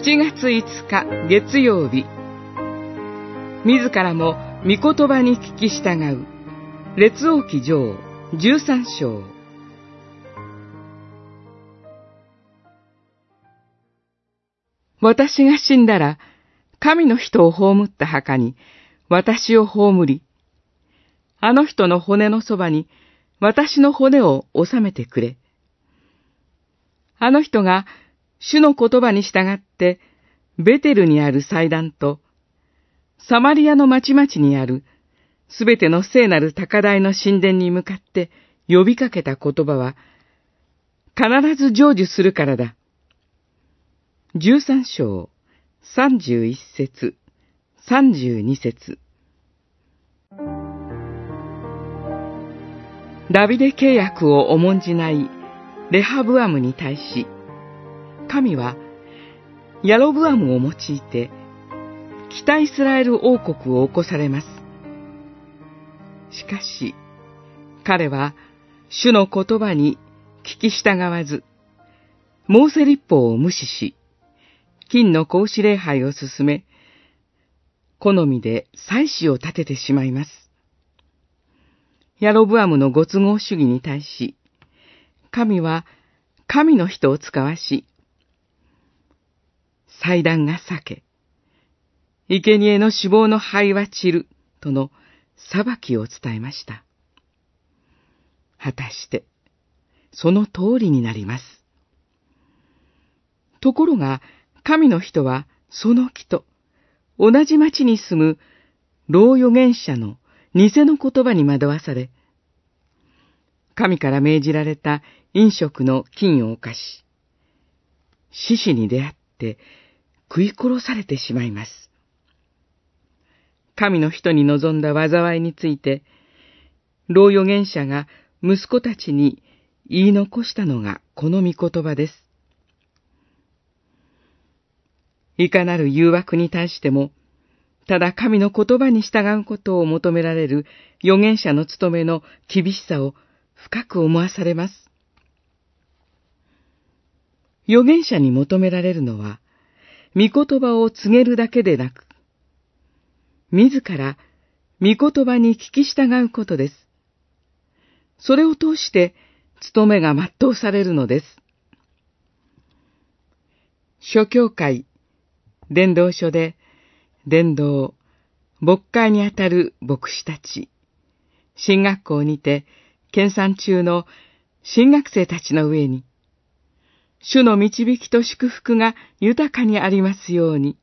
7月5日月曜日。自らも御言葉に聞き従う。列王記上13章。私が死んだら神の人を葬った墓に私を葬りあの人の骨のそばに私の骨を収めてくれ。あの人が主の言葉に従って、ベテルにある祭壇と、サマリアの町々にある、すべての聖なる高台の神殿に向かって呼びかけた言葉は、必ず成就するからだ。十三章、三十一節、三十二節。ダビデ契約を重んじないレハブアムに対し、神はヤロブアムを用いて北イスラエル王国を起こされます。しかし、彼は主の言葉に聞き従わず、モーセ立法を無視し、金の格子礼拝を進め、好みで祭祀を立ててしまいます。ヤロブアムのご都合主義に対し、神は神の人を使わし、祭壇が裂け、生贄の死亡の灰は散る、との裁きを伝えました。果たして、その通りになります。ところが、神の人は、その木と、同じ町に住む、老預言者の偽の言葉に惑わされ、神から命じられた飲食の金を犯し、獅子に出会って食い殺されてしまいます。神の人に望んだ災いについて、老預言者が息子たちに言い残したのがこの御言葉です。いかなる誘惑に対しても、ただ神の言葉に従うことを求められる預言者の務めの厳しさを深く思わされます。預言者に求められるのは、御言葉を告げるだけでなく、自ら御言葉に聞き従うことです。それを通して、務めが全うされるのです。諸教会、伝道所で、伝道、牧会にあたる牧師たち、進学校にて、研鑽中の新学生たちの上に、主の導きと祝福が豊かにありますように。